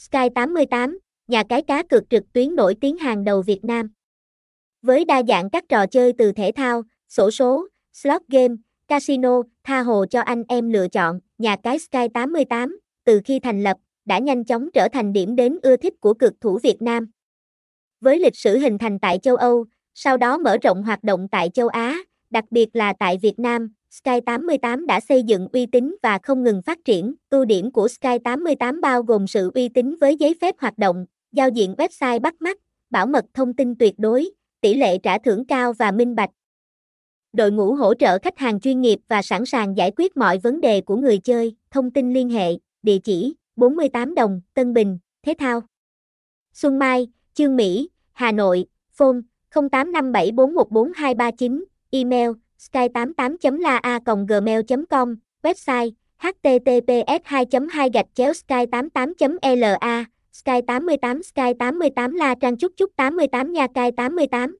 Sky 88, nhà cái cá cược trực tuyến nổi tiếng hàng đầu Việt Nam. Với đa dạng các trò chơi từ thể thao, sổ số, slot game, casino, tha hồ cho anh em lựa chọn, nhà cái Sky 88, từ khi thành lập, đã nhanh chóng trở thành điểm đến ưa thích của cực thủ Việt Nam. Với lịch sử hình thành tại châu Âu, sau đó mở rộng hoạt động tại châu Á, đặc biệt là tại Việt Nam, Sky 88 đã xây dựng uy tín và không ngừng phát triển. Ưu điểm của Sky 88 bao gồm sự uy tín với giấy phép hoạt động, giao diện website bắt mắt, bảo mật thông tin tuyệt đối, tỷ lệ trả thưởng cao và minh bạch. Đội ngũ hỗ trợ khách hàng chuyên nghiệp và sẵn sàng giải quyết mọi vấn đề của người chơi. Thông tin liên hệ, địa chỉ 48 Đồng, Tân Bình, Thế Thao. Xuân Mai, Chương Mỹ, Hà Nội, phone 0857414239, email sky88.la.gmail.com, website https 2 2 gạch chéo sky 88 la sky 88 sky 88 la trang chúc chúc 88 nha cai 88